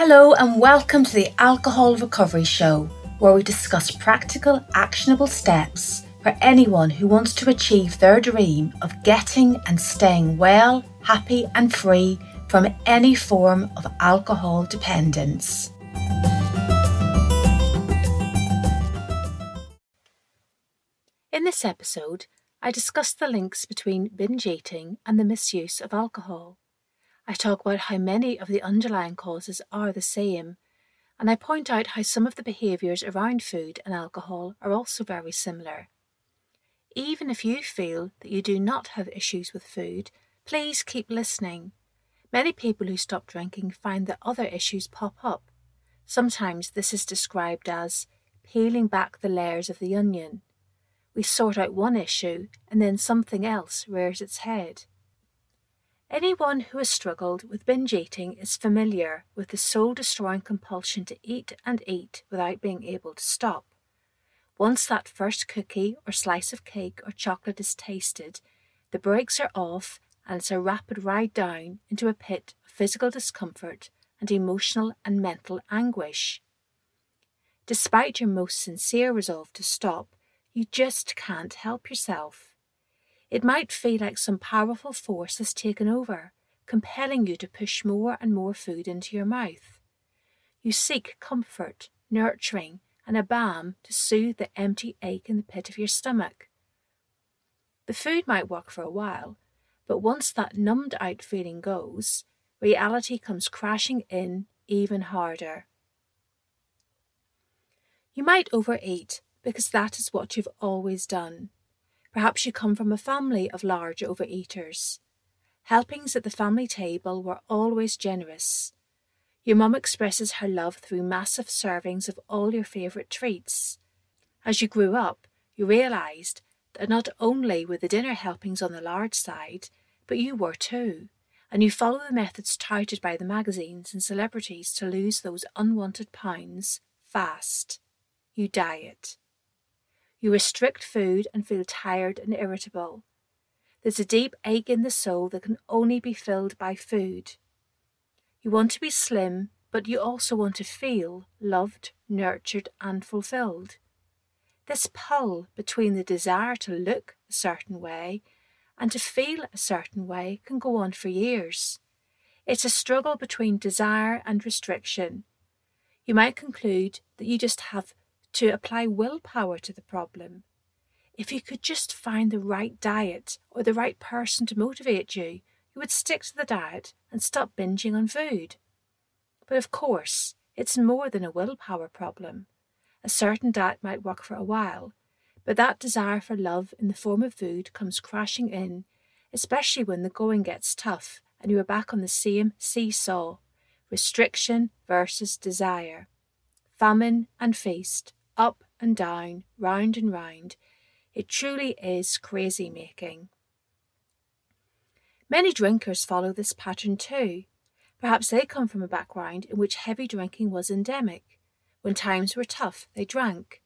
Hello, and welcome to the Alcohol Recovery Show, where we discuss practical, actionable steps for anyone who wants to achieve their dream of getting and staying well, happy, and free from any form of alcohol dependence. In this episode, I discuss the links between binge eating and the misuse of alcohol. I talk about how many of the underlying causes are the same, and I point out how some of the behaviours around food and alcohol are also very similar. Even if you feel that you do not have issues with food, please keep listening. Many people who stop drinking find that other issues pop up. Sometimes this is described as peeling back the layers of the onion. We sort out one issue and then something else rears its head. Anyone who has struggled with binge eating is familiar with the soul destroying compulsion to eat and eat without being able to stop. Once that first cookie or slice of cake or chocolate is tasted, the brakes are off and it's a rapid ride down into a pit of physical discomfort and emotional and mental anguish. Despite your most sincere resolve to stop, you just can't help yourself. It might feel like some powerful force has taken over, compelling you to push more and more food into your mouth. You seek comfort, nurturing, and a balm to soothe the empty ache in the pit of your stomach. The food might work for a while, but once that numbed out feeling goes, reality comes crashing in even harder. You might overeat because that is what you've always done. Perhaps you come from a family of large overeaters. Helpings at the family table were always generous. Your mum expresses her love through massive servings of all your favourite treats. As you grew up, you realised that not only were the dinner helpings on the large side, but you were too, and you follow the methods touted by the magazines and celebrities to lose those unwanted pounds fast. You diet. You restrict food and feel tired and irritable. There's a deep ache in the soul that can only be filled by food. You want to be slim, but you also want to feel loved, nurtured, and fulfilled. This pull between the desire to look a certain way and to feel a certain way can go on for years. It's a struggle between desire and restriction. You might conclude that you just have to apply willpower to the problem. If you could just find the right diet or the right person to motivate you, you would stick to the diet and stop binging on food. But of course, it's more than a willpower problem. A certain diet might work for a while, but that desire for love in the form of food comes crashing in, especially when the going gets tough and you are back on the same seesaw restriction versus desire, famine and feast, up and down, round and round. It truly is crazy making. Many drinkers follow this pattern too. Perhaps they come from a background in which heavy drinking was endemic. When times were tough, they drank.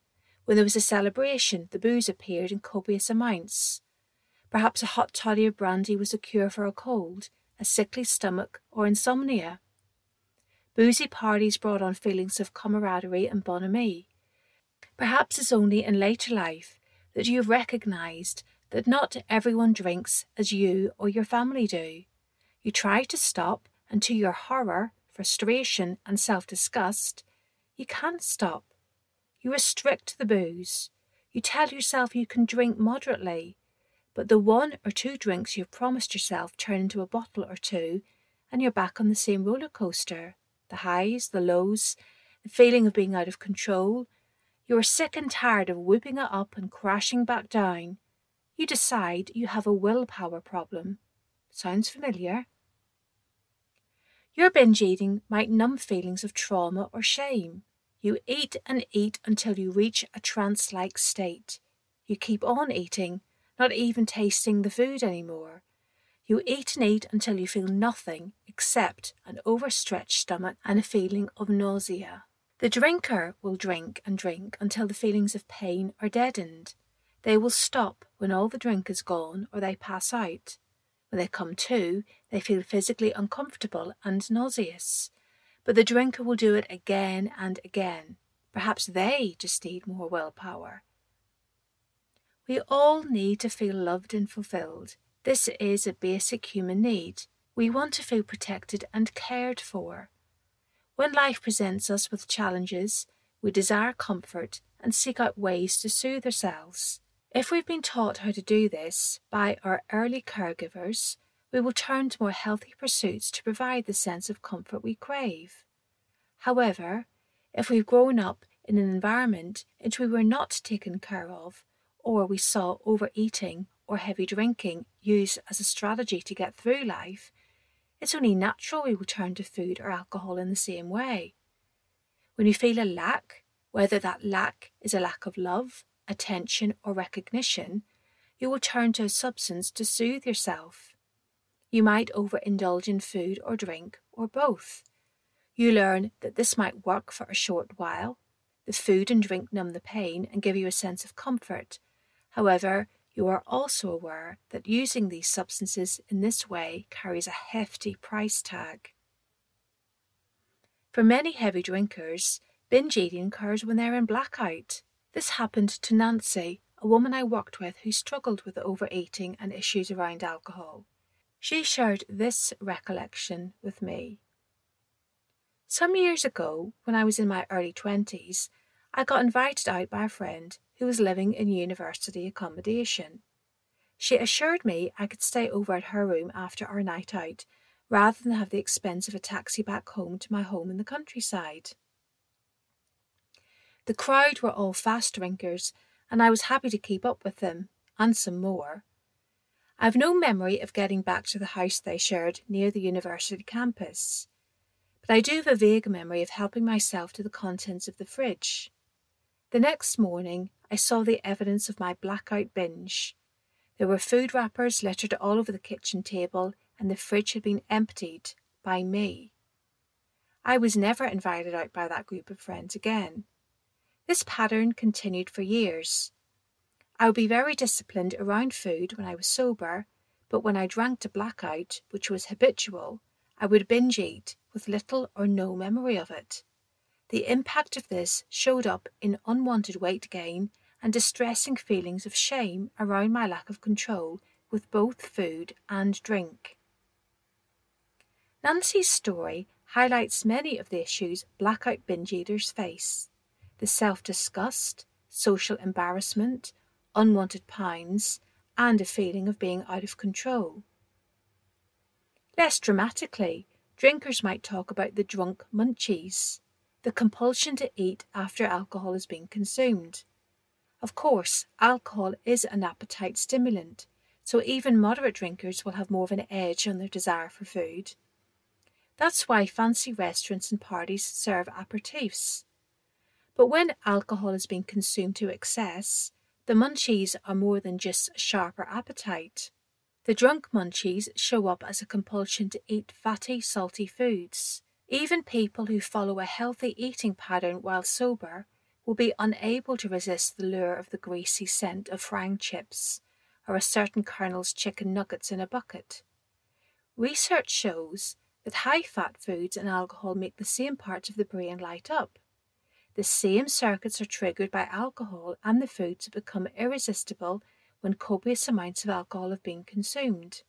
When there was a celebration, the booze appeared in copious amounts. Perhaps a hot toddy of brandy was a cure for a cold, a sickly stomach, or insomnia. Boozy parties brought on feelings of camaraderie and bonhomie. Perhaps it's only in later life that you have recognized that not everyone drinks as you or your family do. You try to stop, and to your horror, frustration, and self disgust, you can't stop. You restrict the booze. You tell yourself you can drink moderately, but the one or two drinks you've promised yourself turn into a bottle or two, and you're back on the same roller coaster the highs, the lows, the feeling of being out of control, you are sick and tired of whooping it up and crashing back down. You decide you have a willpower problem. Sounds familiar? Your binge eating might numb feelings of trauma or shame. You eat and eat until you reach a trance like state. You keep on eating, not even tasting the food anymore. You eat and eat until you feel nothing except an overstretched stomach and a feeling of nausea. The drinker will drink and drink until the feelings of pain are deadened. They will stop when all the drink is gone or they pass out. When they come to, they feel physically uncomfortable and nauseous. but the drinker will do it again and again. Perhaps they just need more willpower. We all need to feel loved and fulfilled. This is a basic human need. We want to feel protected and cared for. When life presents us with challenges, we desire comfort and seek out ways to soothe ourselves. If we've been taught how to do this by our early caregivers, we will turn to more healthy pursuits to provide the sense of comfort we crave. However, if we've grown up in an environment in which we were not taken care of, or we saw overeating or heavy drinking used as a strategy to get through life, it's only natural we will turn to food or alcohol in the same way. When you feel a lack, whether that lack is a lack of love, attention, or recognition, you will turn to a substance to soothe yourself. You might overindulge in food or drink, or both. You learn that this might work for a short while. The food and drink numb the pain and give you a sense of comfort. However, you are also aware that using these substances in this way carries a hefty price tag. For many heavy drinkers, binge eating occurs when they're in blackout. This happened to Nancy, a woman I worked with who struggled with overeating and issues around alcohol. She shared this recollection with me. Some years ago, when I was in my early 20s, I got invited out by a friend who was living in university accommodation. She assured me I could stay over at her room after our night out, rather than have the expense of a taxi back home to my home in the countryside. The crowd were all fast drinkers, and I was happy to keep up with them, and some more. I've no memory of getting back to the house they shared near the university campus, but I do have a vague memory of helping myself to the contents of the fridge. The next morning, I saw the evidence of my blackout binge. There were food wrappers littered all over the kitchen table, and the fridge had been emptied by me. I was never invited out by that group of friends again. This pattern continued for years. I would be very disciplined around food when I was sober, but when I drank to blackout, which was habitual, I would binge eat with little or no memory of it. The impact of this showed up in unwanted weight gain and distressing feelings of shame around my lack of control with both food and drink. Nancy's story highlights many of the issues blackout binge eaters face the self disgust, social embarrassment, unwanted pines, and a feeling of being out of control. Less dramatically, drinkers might talk about the drunk munchies, the compulsion to eat after alcohol has been consumed of course, alcohol is an appetite stimulant, so even moderate drinkers will have more of an edge on their desire for food. That's why fancy restaurants and parties serve aperitifs. But when alcohol has been consumed to excess, the munchies are more than just a sharper appetite. The drunk munchies show up as a compulsion to eat fatty, salty foods. Even people who follow a healthy eating pattern while sober will be unable to resist the lure of the greasy scent of frying chips or a certain colonel's chicken nuggets in a bucket. Research shows that high fat foods and alcohol make the same parts of the brain light up. The same circuits are triggered by alcohol and the foods become irresistible when copious amounts of alcohol have been consumed.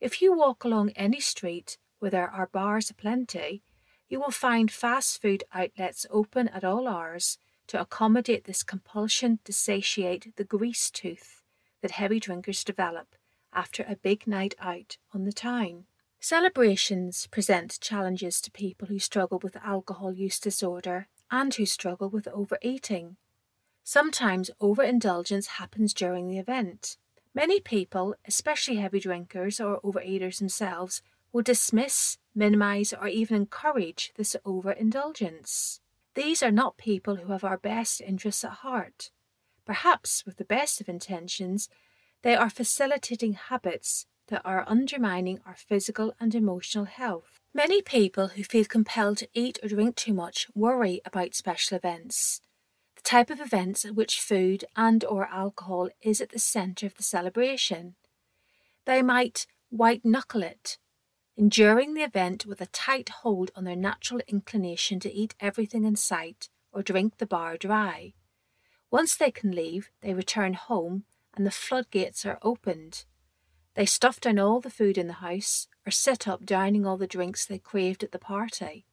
If you walk along any street where there are bars aplenty, you will find fast food outlets open at all hours to accommodate this compulsion to satiate the grease tooth that heavy drinkers develop after a big night out on the town. Celebrations present challenges to people who struggle with alcohol use disorder and who struggle with overeating. Sometimes overindulgence happens during the event. Many people, especially heavy drinkers or overeaters themselves, will dismiss, minimize, or even encourage this overindulgence. These are not people who have our best interests at heart. Perhaps, with the best of intentions, they are facilitating habits that are undermining our physical and emotional health. Many people who feel compelled to eat or drink too much worry about special events, the type of events at which food and or alcohol is at the center of the celebration. They might white knuckle it enduring the event with a tight hold on their natural inclination to eat everything in sight or drink the bar dry. Once they can leave, they return home and the floodgates are opened. They stuff down all the food in the house or sit up downing all the drinks they craved at the party.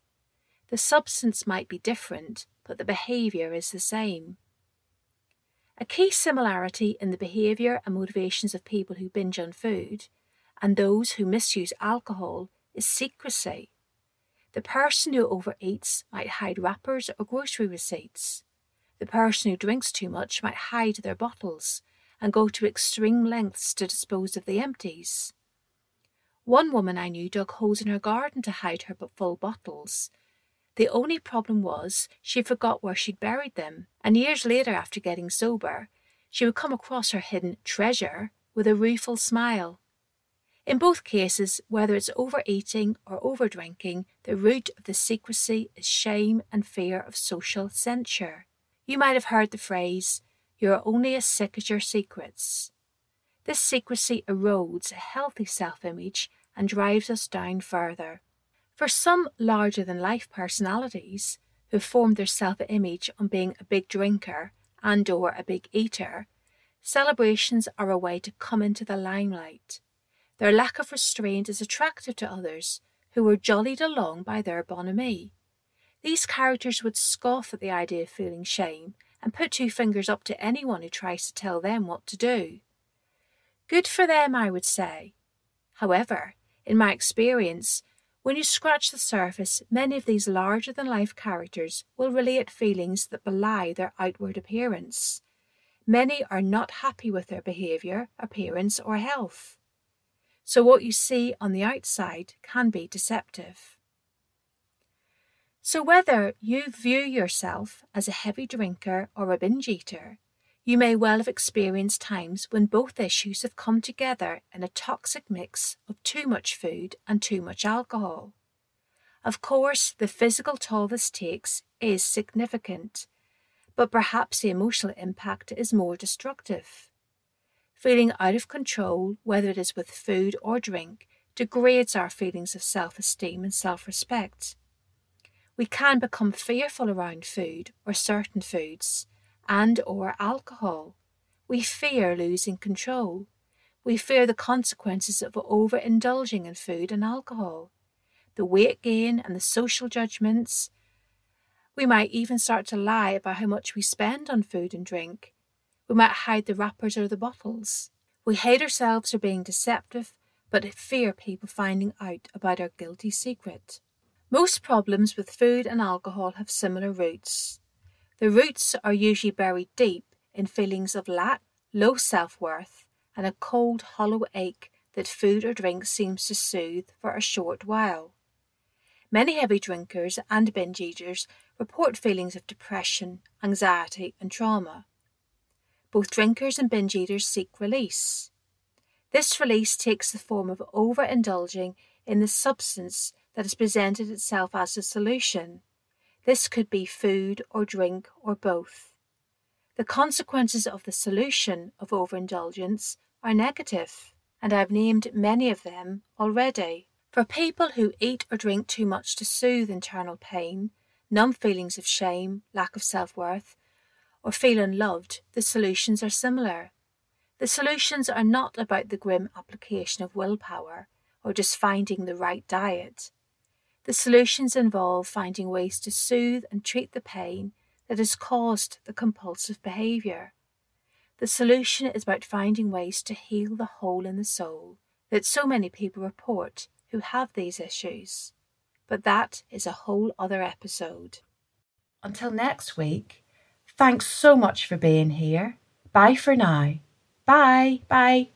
The substance might be different, but the behaviour is the same. A key similarity in the behaviour and motivations of people who binge on food and those who misuse alcohol is secrecy. The person who overeats might hide wrappers or grocery receipts. The person who drinks too much might hide their bottles and go to extreme lengths to dispose of the empties. One woman I knew dug holes in her garden to hide her full bottles. The only problem was she forgot where she'd buried them, and years later, after getting sober, she would come across her hidden treasure with a rueful smile. In both cases, whether it's overeating or overdrinking, the root of the secrecy is shame and fear of social censure. You might have heard the phrase, you're only as sick as your secrets. This secrecy erodes a healthy self image and drives us down further. For some larger than life personalities who formed their self image on being a big drinker and or a big eater, celebrations are a way to come into the limelight. Their lack of restraint is attractive to others who were jollied along by their bonhomie. These characters would scoff at the idea of feeling shame and put two fingers up to anyone who tries to tell them what to do. Good for them, I would say. However, in my experience, when you scratch the surface, many of these larger than life characters will relate feelings that belie their outward appearance. Many are not happy with their behaviour, appearance, or health so what you see on the outside can be deceptive. So, whether you view yourself as a heavy drinker or a binge eater, you may well have experienced times when both issues have come together in a toxic mix of too much food and too much alcohol. Of course, the physical toll this takes is significant, but perhaps the emotional impact is more destructive. Feeling out of control, whether it is with food or drink, degrades our feelings of self esteem and self respect. We can become fearful around food or certain foods and or alcohol. We fear losing control. We fear the consequences of overindulging in food and alcohol, the weight gain and the social judgments. We might even start to lie about how much we spend on food and drink we might hide the wrappers or the bottles. We hate ourselves for being deceptive, but fear people finding out about our guilty secret. Most problems with food and alcohol have similar roots. The roots are usually buried deep in feelings of lack, low self worth, and a cold, hollow ache that food or drink seems to soothe for a short while. Many heavy drinkers and binge eaters report feelings of depression, anxiety, and trauma. Both drinkers and binge eaters seek release. This release takes the form of overindulging in the substance that has presented itself as a solution. This could be food or drink or both. The consequences of the solution of overindulgence are negative, and I've named many of them already. For people who eat or drink too much to soothe internal pain, numb feelings of shame, lack of self worth, or feel unloved, the solutions are similar. The solutions are not about the grim application of willpower or just finding the right diet. The solutions involve finding ways to soothe and treat the pain that has caused the compulsive behaviour. The solution is about finding ways to heal the hole in the soul that so many people report who have these issues. But that is a whole other episode. Until next week, Thanks so much for being here. Bye for now. Bye. Bye.